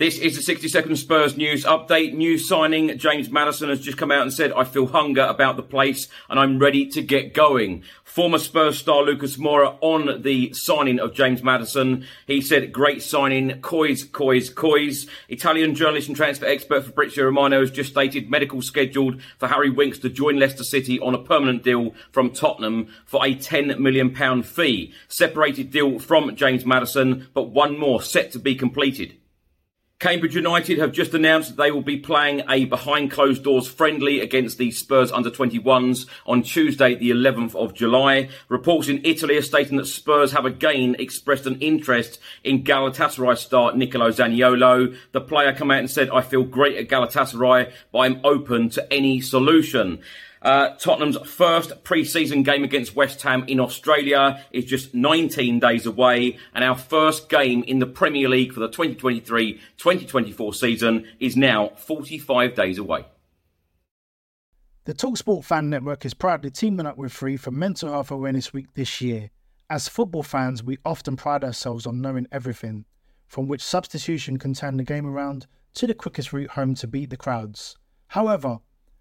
This is the 60 second Spurs news update. New signing. James Maddison has just come out and said, I feel hunger about the place and I'm ready to get going. Former Spurs star Lucas Moura on the signing of James Maddison. He said, great signing. Coys, coys, coys. Italian journalist and transfer expert Fabrizio Romano has just stated medical scheduled for Harry Winks to join Leicester City on a permanent deal from Tottenham for a £10 million fee. Separated deal from James Maddison, but one more set to be completed. Cambridge United have just announced that they will be playing a behind closed doors friendly against the Spurs under 21s on Tuesday, the 11th of July. Reports in Italy are stating that Spurs have again expressed an interest in Galatasaray star Nicolo Zaniolo. The player came out and said, I feel great at Galatasaray, but I'm open to any solution. Uh, Tottenham's first pre-season game against West Ham in Australia is just 19 days away, and our first game in the Premier League for the 2023-2024 season is now 45 days away. The Talksport Fan Network is proudly teaming up with Free for Mental Health Awareness Week this year. As football fans, we often pride ourselves on knowing everything, from which substitution can turn the game around to the quickest route home to beat the crowds. However,